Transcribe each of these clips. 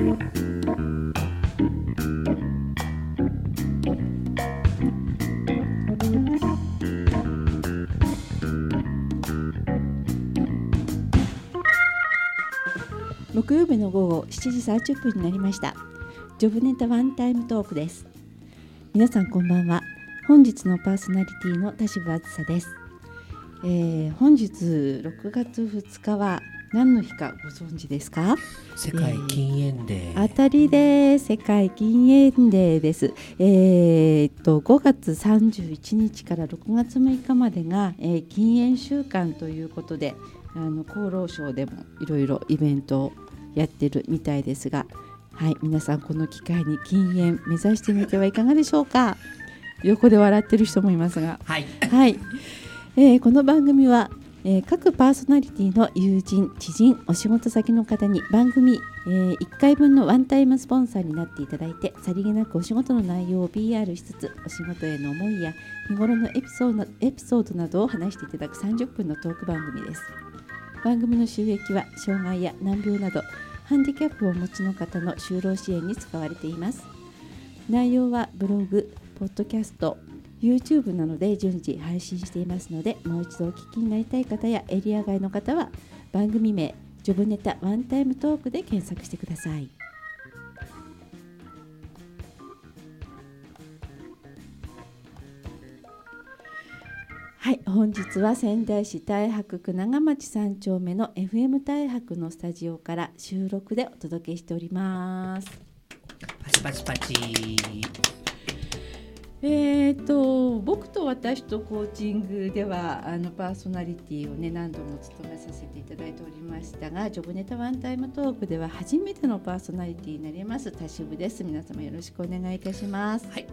木曜日の午後7時30分になりました。ジョブネタワンタイムトークです。皆さんこんばんは。本日のパーソナリティの田渋あずさです、えー、本日6月2日は何の日かご存知ですか？世界禁煙デー、えー、当たりで世界禁煙デーです。えー、っと5月31日から6月6日までが、えー、禁煙週間ということであの厚労省でもいろいろイベントをやってるみたいですが、はい、皆さんこの機会に禁煙目指してみてはいかがでしょうか？横で笑ってる人もいますが、はい、はい、えー、この番組は、えー、各パーソナリティの友人、知人、お仕事先の方に番組、えー、1回分のワンタイムスポンサーになっていただいて、さりげなくお仕事の内容を PR しつつ、お仕事への思いや日頃のエピソードなどを話していただく30分のトーク番組です。番組の収益は障害や難病などハンディキャップをお持ちの方の就労支援に使われています内容はブログ、ポッドキャスト、YouTube などで順次配信していますのでもう一度お聞きになりたい方やエリア外の方は番組名ジョブネタワンタイムトークで検索してください。はい、本日は仙台市太白区長町三丁目の FM 太白のスタジオから収録でお届けしております。パチパチパチ。えーと僕と私とコーチングではあのパーソナリティをね何度も務めさせていただいておりましたがジョブネタワンタイムトークでは初めてのパーソナリティになります。田渋です。皆様よろしくお願いいたします。はい。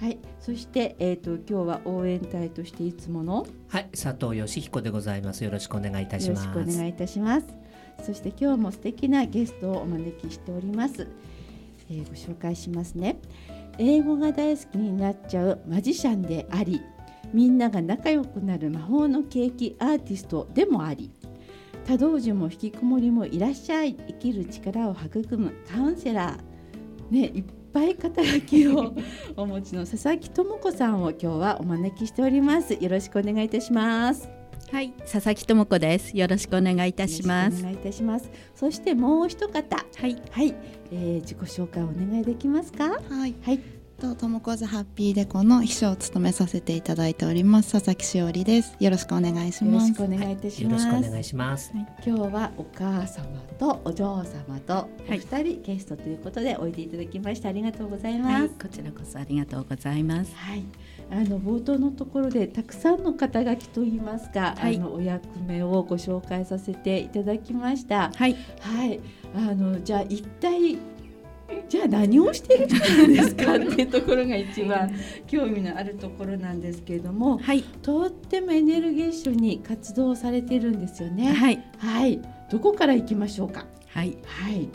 はい、そしてえっ、ー、と今日は応援隊としていつものはい。佐藤義彦でございます。よろしくお願いいたします。よろしくお願いいたします。そして今日も素敵なゲストをお招きしております、えー、ご紹介しますね英語が大好きになっちゃうマジシャンでありみんなが仲良くなる魔法のケーキアーティストでもあり多動児も引きこもりもいらっしゃい生きる力を育むカウンセラーねいっぱい肩書きをお持ちの佐々木智子さんを今日はお招きしております。よろしくお願いいたします。はい佐々木智子です。よろしくお願いいたします。お願いいたします。そしてもう一方。はい。はい、えー、自己紹介お願いできますか？はい、はい。とともこずハッピーデコの秘書を務めさせていただいております佐々木しおりです。よろしくお願いします。よろしくお願いいたします、はい、よろしくお願いします、はい、今日はお母様とお嬢様とお二人ゲストということでおいでいただきましてありがとうございます、はい、こちらこそありがとうございます。はいあの冒頭のところでたくさんの肩書きといいますか、はい、あのお役目をご紹介させていただきました。はい、はい、あのじゃあ一体じゃあ何をしているんですかっていうところが一番 興味のあるところなんですけれども、はい、とってもエネルギッシュに活動されているんですよね。はい、はい、どこから行きましょうか？はい、はい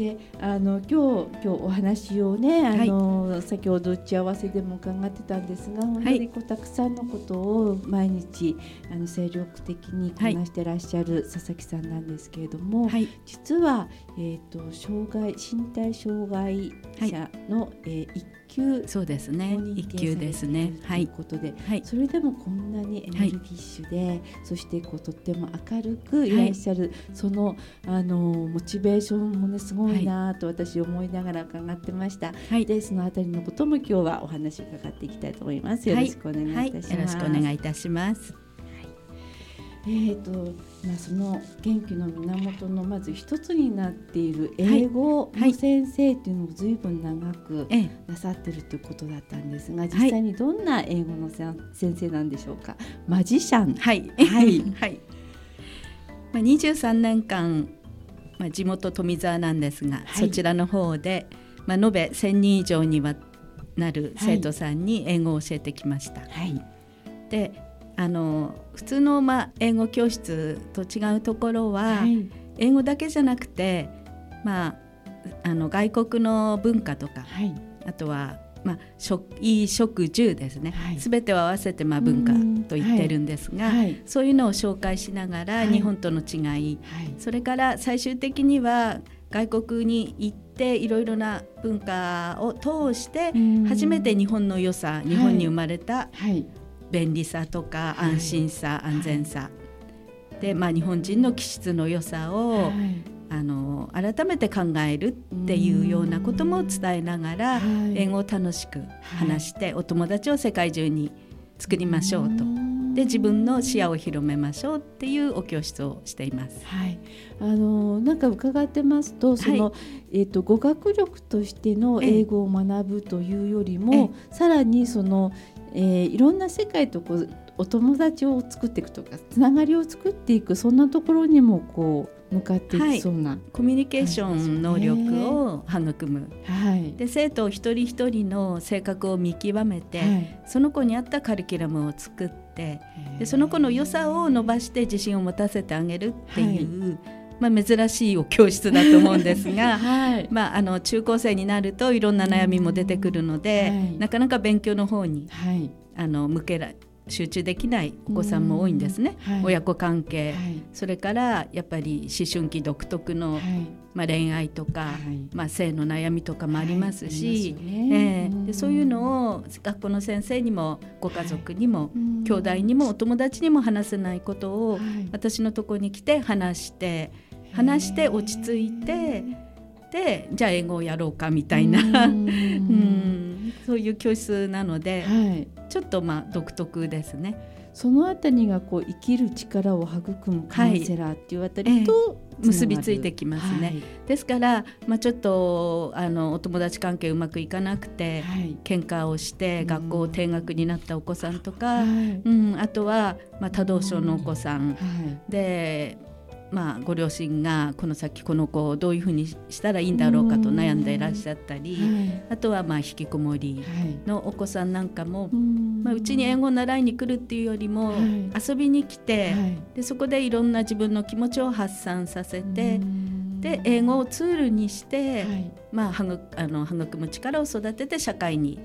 であの今日今日お話をねあの、はい、先ほど打ち合わせでも伺ってたんですが本当にこうたくさんのことを毎日あの精力的にこなしてらっしゃる佐々木さんなんですけれども、はい、実は、えーと、障害身体障害者の、はい、えー、一級そうですね。一級ですね。ということで、はい、それでもこんなにエネルギッシュで、はい、そしてこうとっても明るくい。らっしゃる、はい、そのあのモチベーションもねすごいなと私思いながら伺ってました。でそのあたりのことも今日はお話伺っていきたいと思います。よろしくお願いいたします。よろしくお願いいたします。えーとまあ、その元気の源のまず一つになっている英語の先生っていうのをずいぶん長くなさってるということだったんですが、実際にどんな英語の先生なんでしょうか？マジシャン。はい、はい。はい。まあ、23年間、まあ、地元富沢なんですが、はい、そちらの方で、まあ、延べ1,000人以上にはなる生徒さんに英語を教えてきました。はい、であの普通の、まあ、英語教室と違うところは、はい、英語だけじゃなくて、まあ、あの外国の文化とか、はい、あとは、まあ、食衣食住ですね、す、べ、てを合わせて、まあ、文化と言ってるんですが、そういうのを紹介しながら、日本との違い、それから最終的には外国に行っていろいろな文化を通してうん。初めて日本の良さ日本に生まれたはい便利さとかはい。安心さ、安全さ。で、まあ、日本人の気質の良さを、はい。あの改めて考えるっていうようなことも伝えながら、はい。英語を楽しく話して、お友達を世界中に作りましょうと。で自分の視野を広めましょうっていうお教室をしています。はい、あのなんか伺ってますとその、えっ、と語学力としての英語を学ぶというよりも、さらにその、えーいろんな世界とこうお友達を作っていくとかつながりを作っていくそんなところにもこう向かっていきそうな。コミュニケーション能力を育む。はい。で生徒一人一人の性格を見極めて、はいその子に合ったカリキュラムを作ってでその子の良さを伸ばして自信を持たせてあげるっていう、まあ、珍しいお教室だと思うんですが。はい。まあ、あの中高生になるといろんな悩みも出てくるので、はいなかなか勉強の方にはい。あの向けら集中できないお子さんも多いんですね。はい親子関係、はい。それからやっぱり思春期独特の、はい。まあ、恋愛とか、はいまあ、性の悩みとかもありますし、ねええでそういうのを学校の先生にもご家族にも、うん兄弟にもお友達にも話せないことを、はい私のところに来て話して話して落ち着いてでじゃあ英語をやろうかみたいな、う うん。んそういう教室なので、はい。ちょっとまあ独特ですね。そのあたりがこう生きる力を育むカウンセラーっていうあたりと、結びついてきますね。はい。ですから、まあ、ちょっとあのお友達関係うまくいかなくて、はい。喧嘩をしてうん。学校停学になったお子さんとか、はい。うん。あとは、まあ、多動症のお子さん。はい。で、まあ、ご両親がこの先この子をどういうふうにしたらいいんだろうかと悩んでいらっしゃったり、はい。あとはまあ引きこもりはい。のお子さんなんかも、うん。まあ、うちに英語を習いに来るっていうよりも、はい。遊びに来て、はい。でそこでいろんな自分の気持ちを発散させて、うん。で英語をツールにして、はい。まあ、育あの育む力を育てて社会に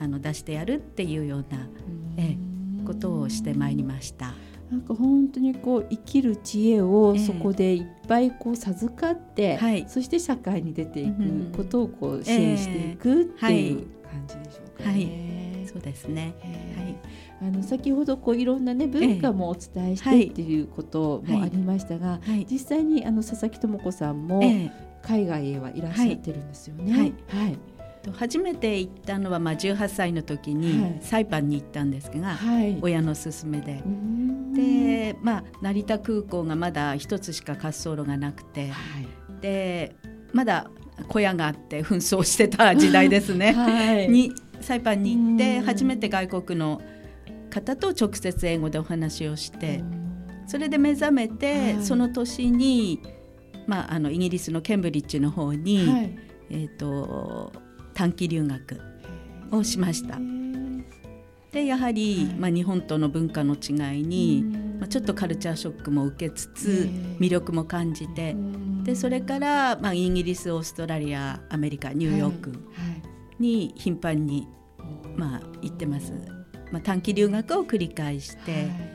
あの出してやるっていうようなえことをしてまいりました。なんか本当にこう生きる知恵をええ。そこでいっぱいこう授かって、はい。そして社会に出ていうんくことをこう支援していくっていうはい感じでしょうかね。そうですね。えーあの先ほどこういろんなね文化もお伝えしはいてっていうこともありましたが、はい。実際にあの佐々木智子さんもええ。海外へはいらっしゃってるんですよね。はい。はい。と初めて行ったのはまあ18歳の時にはいサイパンに行ったんですが、はい。親の勧めでう。んで、まあ、成田空港がまだ一つしか滑走路がなくてはいでまだ小屋があって紛争してた時代ですね。はい。にサイパンに行ってうん初めて外国の方と直接英語でお話をしてうんそれで目覚めて、はいその年に、まあ、あのイギリスのケンブリッジの方に、はいえー、と短期留学をしました。でやはり、はい。まあ、日本との文化の違いに、うん。まあ、ちょっとカルチャーショックも受けつつ魅力も感じてうん。でそれから、まあ、イギリスオーストラリアアメリカニューヨークはいに頻繁に、はいまあ、行ってます。まあ、短期留学を繰り返して、はい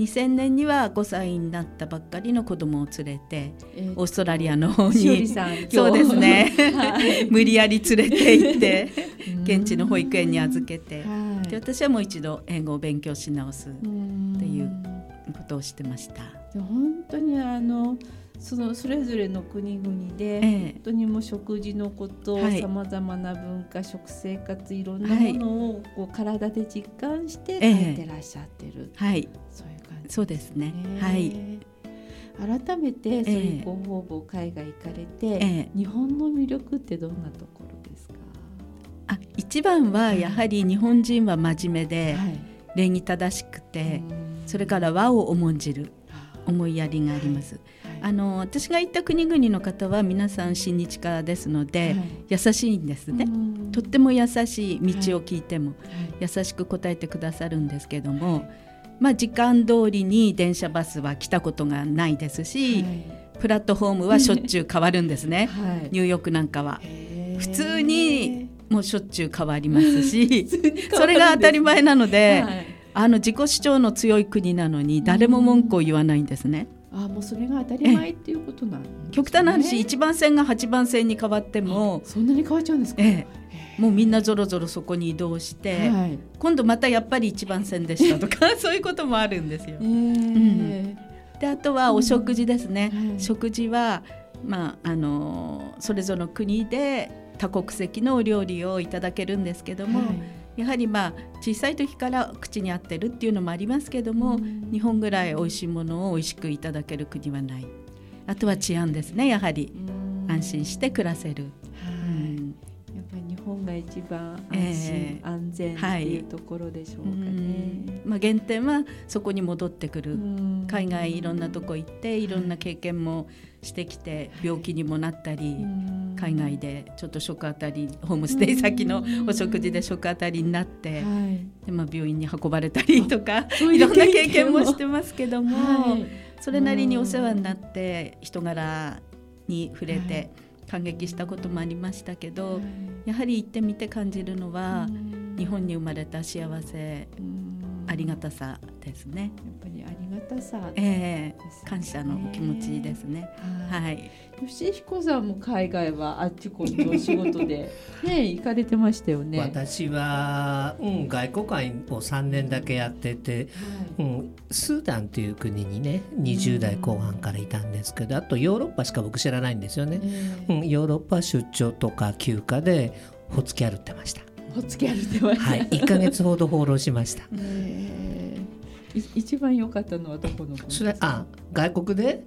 2000年には5歳になったばっかりの子供を連れてえーオーストラリアの方にそうですね。はい。無理やり連れて行って 現地の保育園に預けて。はい。で私はもう一度英語を勉強し直すうん。っていうことをしてました。で本当にあのそのそれぞれの国々で、ええ。本当にもう食事のことはい。さまざまな文化食生活いろんなはいものをこう体で実感してええ。書いてらっしゃってる、はい、そそうですね。ねはい、改めてそういうええ広報部海外行かれて、ええ。日本の魅力ってどんなところですか、あ一番はやはり日本人は真面目ではい。礼儀正しくてうん。それから和を重んじるあ思いやりがあります。はい。あの私が行った国々の方は皆さん親日家ですので、はい。優しいんですね。うん。とっても優しい道を聞いても、はい。優しく答えてくださるんですけども、まあ、時間通りに電車バスは来たことがないですし、プラットフォームはしょっちゅう変わるんですね。はい。ニューヨークなんかは。普通にもうしょっちゅう変わりますし それが当たり前なので、はい。あの自己主張の強い国なのに誰も文句を言わないんですね。あもうそれが当たり前っていうことなんね、極端な話1番線が8番線に変わっても、そんなに変わっちゃうんですか、ええ、もうみんなぞろぞろそこに移動して、はい。今度またやっぱり1番線でしたとか そういうこともあるんですよ。え。ー。であとはお食事ですね、うんはい。食事は、まあ、あのそれぞれの国で多国籍のお料理をいただけるんですけども、はい。やはりまあ小さい時から口に合ってるっていうのもありますけども、うん。日本ぐらい美味しいものを美味しくいただける国はない。あとは治安ですねやはり。うん。安心して暮らせる、が一番安心、ええ安全っていうところでしょうかうね。ん。まあ、原点はそこに戻ってくる、うん。海外いろんなとこ行っていろんな経験もしてきて病気にもなったり、うん。海外でちょっと食あたりホームステイ先のお食事で食あたりになって、はい。でまあ、病院に運ばれたりとかいろんな経経験もしてますけども、はい。それなりにお世話になって人柄に触れはて感激したこともありましたけど、はい。やはり行ってみて感じるのは、うん日本に生まれた幸せ。うん。ありがたさですね。やっぱりありがたさええですね。感謝の気持ちですね。はい。はい、吉彦さんも海外はあっちこっちお仕事で ね行かれてましたよね。私は、うん、外交官を3年だけやってて、うん、スーダンという国にね20代後半からいたんですけどあとヨーロッパしか僕知らないんですよね、えうん、ヨーロッパ出張とか休暇でホツキ歩ってましたえお付き合いしてました。はい。1ヶ月ほど放浪しました。ええい一番良かったのはどこの国それあ外国で？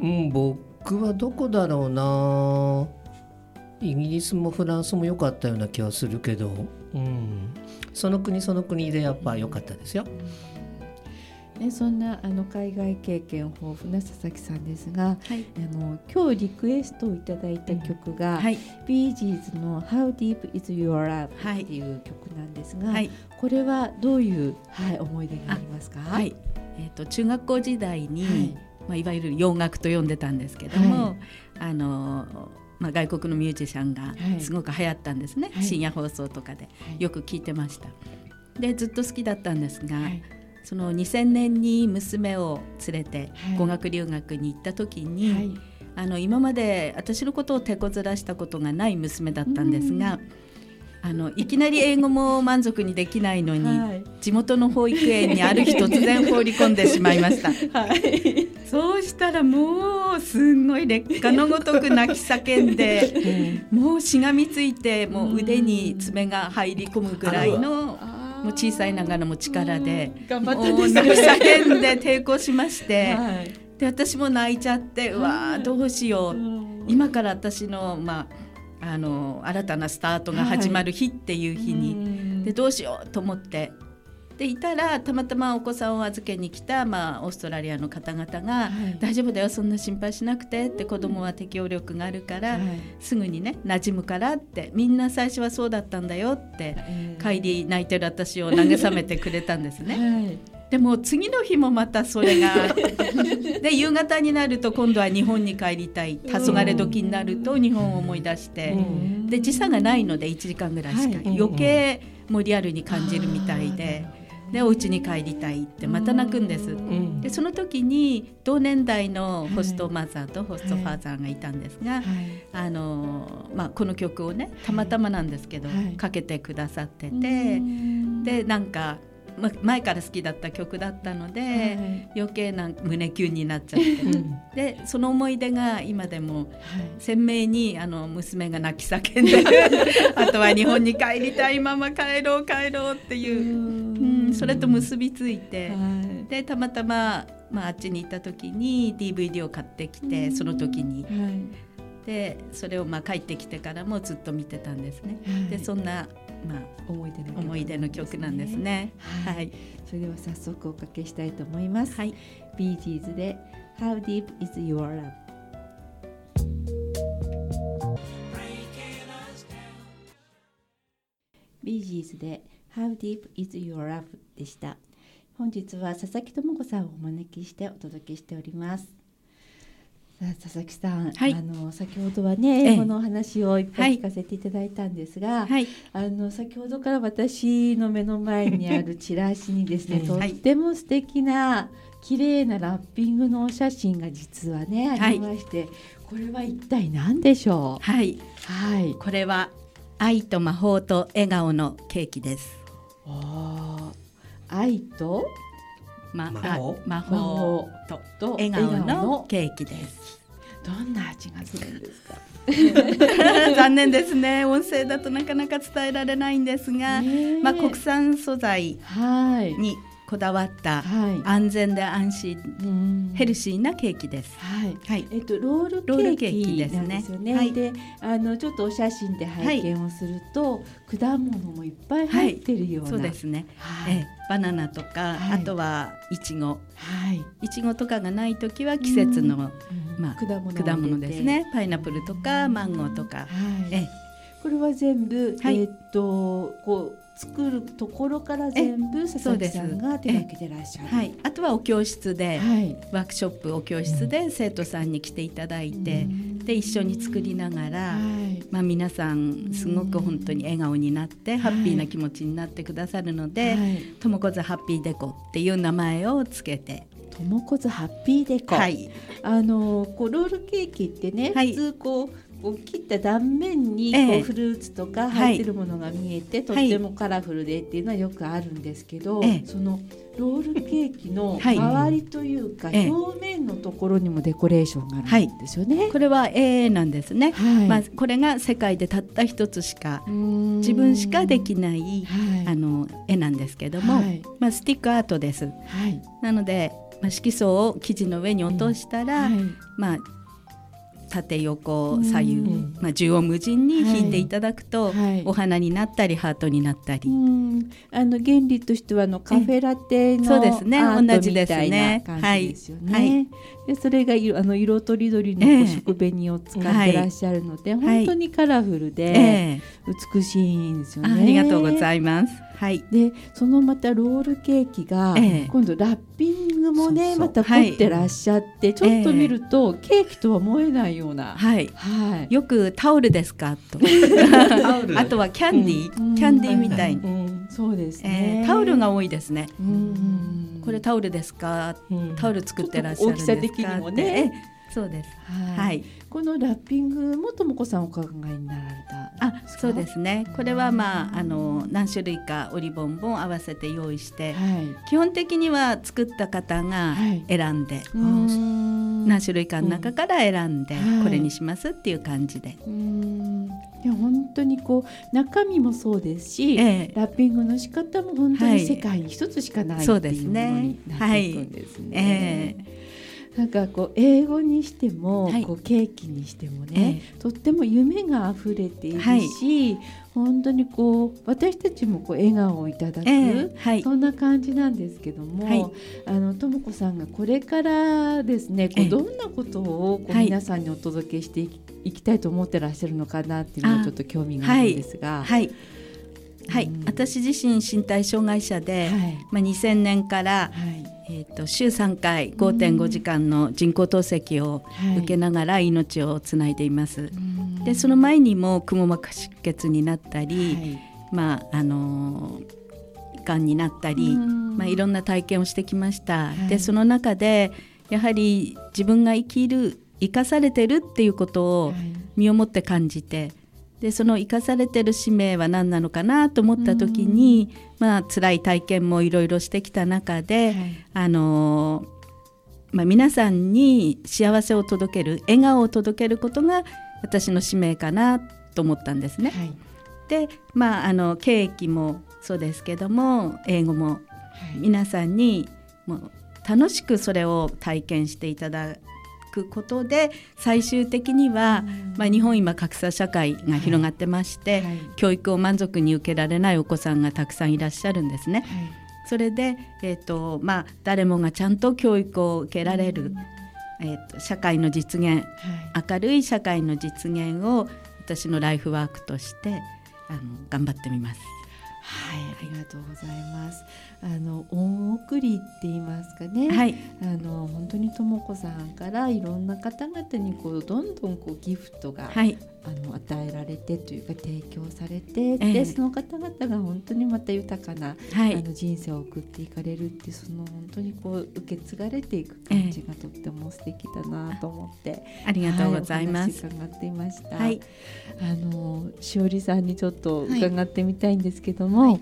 うんうん僕はどこだろうな。イギリスもフランスも良かったような気はするけど、うん、その国その国でやっぱ良かったですよ。ね、そんなあの海外経験豊富な佐々木さんですが、はい。あの今日リクエストをいただいた曲が、はい、ビージーズの How Deep Is Your Love はい。っていう曲なんですが、はい、これはどういう、はい、思い出がありますか？はい、えっ、と中学校時代に、はい。まあいわゆる洋楽と呼んでたんですけども、はい。あのまあ外国のミュージシャンがはい。すごく流行ったんですね、はい。深夜放送とかではい。よく聞いてました。でずっと好きだったんですが、はいその2000年に娘を連れてはい。語学留学に行った時に、はい。あの今まで私のことを手こずらしたことがない娘だったんですが、あのいきなり英語も満足にできないのに、はい。地元の保育園にある日突然放り込んでしまいました。はい。そうしたらもうすんごい劣化のごとく泣き叫んで もうしがみついてもう腕に爪が入り込むぐらいのもう小さいながらも力で頑張ったもうんです泣きね。叫んで抵抗しましてはい。で私も泣いちゃってうわどうしよう。うん。今から私のまああの新たなスタートが始まる日っていう日に、にでどうしようと思ってでいたらたまたまお子さんを預けに来た、まあ、オーストラリアの方々がはい「大丈夫だよそんな心配しなくて」って子供は適応力があるから、はい。すぐにね馴染むからってみんな最初はそうだったんだよってえー。帰り泣いてる私を慰めてくれたんですね。はい。でも次の日もまたそれが で夕方になると今度は日本に帰りたい黄昏時になると日本を思い出して。うん。で時差がないので1時間ぐらいしか、はい。余計もうリアルに感じるみたいででお家に帰りたいってまた泣くんです。うん。でその時に同年代のホストマザーとホストファーザーがいたんですが、はい。あのまあ、この曲をねたまたまなんですけど、はい。かけてくださってて、うん。でなんか、ま、前から好きだった曲だったので、はい余計な胸キュンになっちゃって。うん。でその思い出が今でもはい。鮮明にあの娘が泣き叫んで あとは日本に帰りたいママ帰ろう帰ろうっていう、うん、それと結びついて、はい。でたまたま、まあ、あっちに行った時に DVD を買ってきてその時に。はい。でそれをまあ帰ってきてからもずっと見てたんですね。でそんな、まあ、思い出の曲。思い出の曲なんですね。ははい。い、それでは早速おかけしたいと思います。はい、ビージーズで How Deep Is Your Love ビージーズで How Deep Is Your Love? でした。本日は佐々木智子さんをお招きしてお届けしております。さあ佐々木さん、はいあの先ほどはねええ英語のお話をいっぱはいい聞かせていただいたんですが、はいあの先ほどから私の目の前にあるチラシにですね、う んとっても素敵な綺麗なラッピングのお写真が実はねありまして、これは一体何でしょはい、う。はい。これは愛と魔法と笑顔のケーキです。愛とま魔魔魔法法とと笑顔ののケーキです。どんな味がするんですか？残念ですね。音声だとなかなか伝えられないんですが、まあ国産素材はい。にこだわったはい。安全で安心うんヘルシーなケーキです。はい。はい。えっとロールケローキですねすよね。はいで、あのちょっとお写真で拝見をすると、果物もいっぱい入ってるような。そうですね。はい。ええ、バナナとか、はいあとはイチゴ、はい。イチゴとかがない時は季節のうんまあ果物果物です。ね。パイナップルとかマンゴーとか、はい。ええ、これは全部、はいえっとこう作るところから全部佐々木さんが手掛けてらっしゃる。はい。あとはお教室で、はい。ワークショップお教室で生徒さんに来ていただいて、で一緒に作りながら、はい。まあ皆さんすごく本当に笑顔になって、ハッピーな気持ちになってくださるので、はい。ともこずハッピーデコっていう名前をつけて、ともこずハッピーデコ。はい。あのこうロールケーキってね、はい普通こうこう切った断面にこう、ええフルーツとか入ってるものが見えて、とってもカラフルでっていうのはよくあるんですけど、ええ。そのロールケーキの はい。周りというか、ええ。表面のところにもデコレーションがあるんですよね。これは AA なんですね。はい。まあこれが世界でたった一つしか自自分しかできないはい。あの絵なんですけども、はい。まあスティックアートです。はい。なので、まあ、色素を生地の上に落としたら、はい。まあ縦横左右、うん。まあ、縦横無尽に引いていただくと、はい。お花になったりハートになったり、うん。あの原理としてはあのカフェラテのそうですね。同じですね。感じですよね。はい。はでそれがいあの色とりどりの食紅を使ってらっしゃるので、はい。本当にカラフルでええ。美しいんですよね。あありがとうございます。はい、でそのまたロールケーキが、ええ。今度ラッピングもねそうそう。また凝ってらっしゃって、ちょっと見ると、ケーキとは思えないような。はい、はい。よくタオルですか？と。あとはキャンディー、うん。キャンディーみたいに、うん。そうですえね。ータオルが多いですね。うん。これタオルですか？うん。タオル作ってらっしゃるんですか？大きさ的にもねそうです。ははい。い。このラッピングもともこさんお考えになられたあ、そうですね。これはまああの何種類か折りボンボン合わせて用意して、はい。基本的には作った方がはい。選んで、うーん。何種類かの中から選んで、はい。これにしますっていう感じで。うーん。いや本当にこう中身もそうですし、ええ。ラッピングの仕方も本当はい。に世界に一つしかないってそうですいうものねになっていくんですね。ええなんかこう英語にしても、はい。こうケーキにしてもね、とっても夢が溢れているし、はい。本当にこう私たちもこう笑顔をいただく、そんな感じなんですけども、はい。あのともこさんがこれからですね、こえ。えうどんなことをこうはい皆さんにお届けしていき,、たいと思ってらっしゃるのかなっていうのあがちょっと興味があるんですが、はい。はい、うん。私自身身体障害者で、はい。まあ2000年からはいえー、と週3回5.5時間の人工透析をはい。受けながら命をつないでいます。うん。でその前にもくも膜下出血になったり、はい。まああのーがんになったり、うん。まあ、いろんな体験をしてきました。はい。でその中でやはり自分が生きる生かされてるっていうことをはい。身をもって感じてでその生かされてる使命は何なのかなと思った時に、まあ辛い体験もいろいろしてきた中で、はい。あのーまあ、皆さんに幸せを届ける笑顔を届けることが私の使命かなと思ったんですね。はい。で、まあ、あのケーキもそうですけども英語も。はい。皆さんにもう楽しくそれを体験していただくことで最終的には、まあ、日本今格差社会が広がってまして、はい教育を満足に受けられないお子さんがたくさんいらっしゃるんですね。はいそれで、えーとまあ、誰もがちゃんと教育を受けられる、えーと社会の実現はい明るい社会の実現を私のライフワークとしてあの頑張ってみます。はい、ありがとうございます。あの恩送りって言いますかね。はい、あの本当にとも子さんからいろんな方々にこうどんどんこうギフトが、はい、あの与えられてというか提供されて、ええ。でその方々が本当にまた豊かな、はい、あの人生を送っていかれるってその本当にこう受け継がれていく感じがとっても素敵だなと思って、ありがとうございます。伺っていました。はい、あのしおりさんにちょっと伺ってみたいんですけども、はい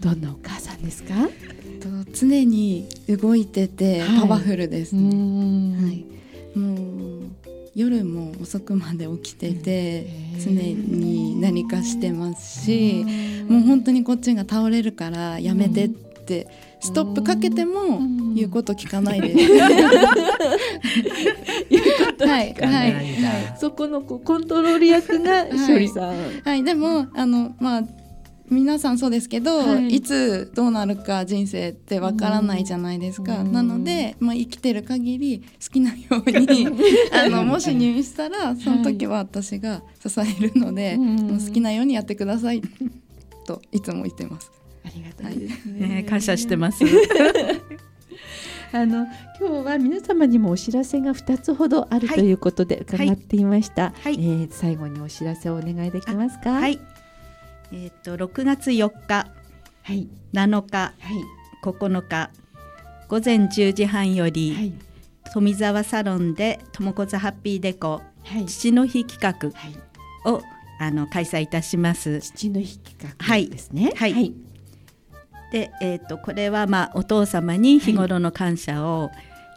どんなお母さんですか？と常に動いててはい。パワフルですうね。ん。はい、もう夜も遅くまで起きててへー常に何かしてますし、もう本当にこっちが倒れるからやめてってストップかけてもん。言うこと聞かないで。す。はいがはい。ない。そこのこうコントロール役がい。しおりさん。はい、でもあのまあ皆さんそうですけど、はい。い、つどうなるか人生ってわからないじゃないですか、うん。なので、まあ、生きてる限り好きなように あのもし入院したらその時は私が支えるので、うん。もう好きなようにやってください。といつも言ってます。ありがたいですね。ね、感謝してます。あの今日は皆様にもお知らせが2つほどあるはいということで伺っていました。はい。えー最後にお知らせをお願いできますか？はい、えっ、と6月4日、はい。7日、はい。9日。午前10時半より、はい。富沢サロンで。ともこざハッピーデコ。はい。父の日企画。はい。をあの開催いたします。父の日企画はい。ですね。はい。はい。で、えー、とこれは、まあ、お父様に日頃の感謝を、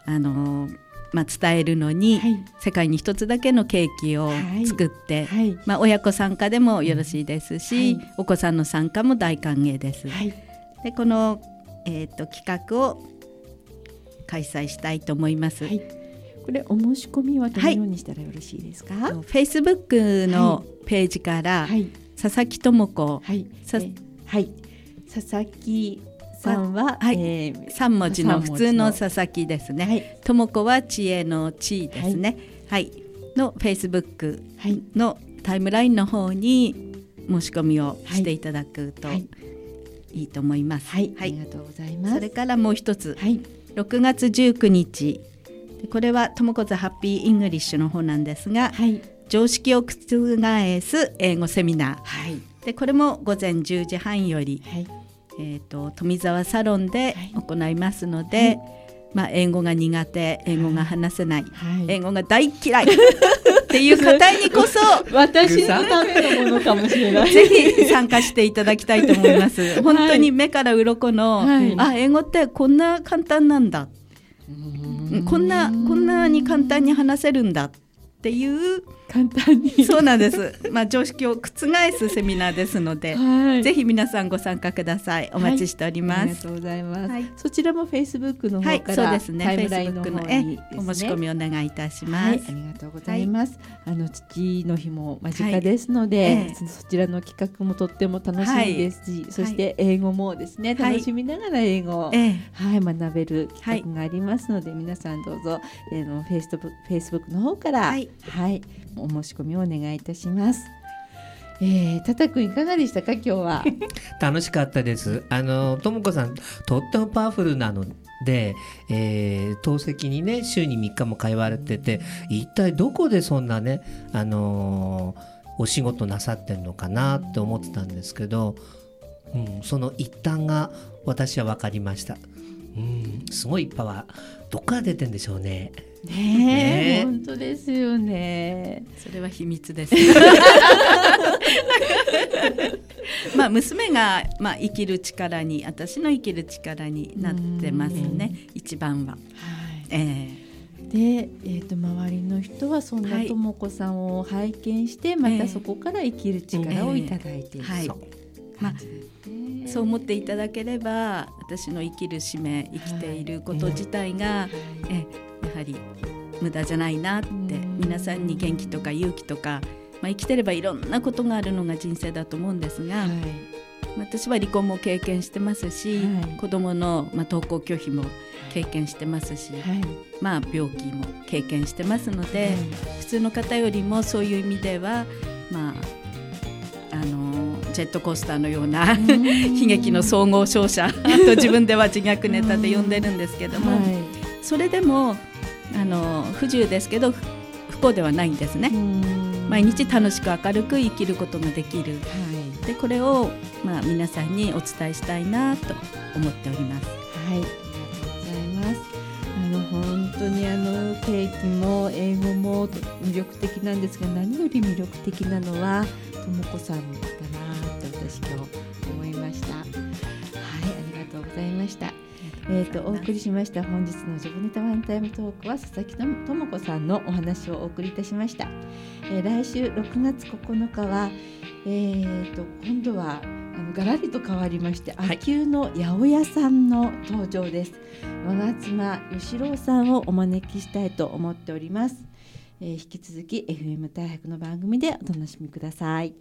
あのーまあ、伝えるのに、はい。世界に一つだけのケーキをはい。作って、はい。まあ、親子参加でもよろしいですし、はい。お子さんの参加も大歓迎です。はい。でこの、えー、と企画を開催したいと思います。はい。これお申し込みはどのようにしたらよろしいですか？フェイスブックのページから、はい。佐々木智子。はい。はい。佐々木さんははい。えー3文字の三文字の。普通の佐々木ですね。はい。智子は知恵の知ですね。はい、のフェイスブックはい。のタイムラインの方に申し込みをしていただくとはい。いいと思います。はい、はい。ありがとうございます。それからもう一つ、はい。6月19日。でこれは Tomoko's Happy English の方なんですが、はい。常識を覆す英語セミナー。はい。でこれも午前10時半より、はいえー、と富沢サロンではい。行いますので、まあ、英語が苦手英語が話せない、はい。英語が大嫌い っていう方にこそ 私のためのものかもしれない。ぜひ参加していただきたいと思います。本当に目から鱗の、はい。あ英語ってこんな簡単なんだ、うん。こんなこんなに簡単に話せるんだ。っていう簡単に。そうなんです。まあ常識を覆すセミナーですので、はい。ぜひ皆さんご参加ください。お待ちしております。ありがとうございます。はいそちらもフェイスブックのはい、方からそうですね。タイムラインの方にお申し込みお願いいたします。はい、ありがとうございます。あの父の日も間近はいですので、ええそそちらの企画もとっても楽しみですし、そして英語もですね、はい楽しみながら英語を、ええはい、学べる企画がありますので、皆さんどうぞ、えー、のフェイスブックフェイスブックの方から、はいはい、お申し込みをお願いいたします。えー、たたくんいかがでしたか今日は？楽しかったです。あのともこさんとってもパワフルなので、えー、透析にね週に3日も通われてて一体どこでそんなねあのーお仕事なさってるのかなって思ってたんですけど、うん、その一端が私は分かりました。うん、すごいパワーどっから出てんでしょうね。ねねえ本当ですよね。それは秘密です。まあ娘がまあ生きる力に私の生きる力になってますね。一番は。はい。えで、えー、と周りの人はそんはないとも子さんを拝見して、またそこから生きる力をいただいている、はいまあ感じですねえそう思っていただければ私の生きる使命生きていること自体が、えやはり無駄じゃないなってうん。皆さんに元気とか勇気とか、まあ、生きてればいろんなことがあるのが人生だと思うんですが、はい。私は離婚も経験してますし、はい。子どもの、まあ、登校拒否も経験してますし、はい。まあ、病気も経験してますので、はい。普通の方よりもそういう意味では、まあ、あのジェットコースターのような悲劇の総合商社。と自分では自虐ネタで呼んでるんですけども、はい。それでもあの不自由ですけど不不幸ではないんですね。毎日楽しく明るく生きることができる。はい。でこれを、まあ、皆さんにお伝えしたいなと思っております。はい、ありがとうございます。あの本当にあのケーキも英語もと魅力的なんですが、何より魅力的なのはともこさんました。えー、とお送りしました本日のジョブネタワンタイムトークは佐々木とも子さんのお話をお送りいたしました。えー来週6月9日は、えー、と今度はあのガラリと変わりまして、はい秋保の八百屋さんの登場です。我妻吉郎さんをお招きしたいと思っております。えー引き続き FM 大白の番組でお楽しみください。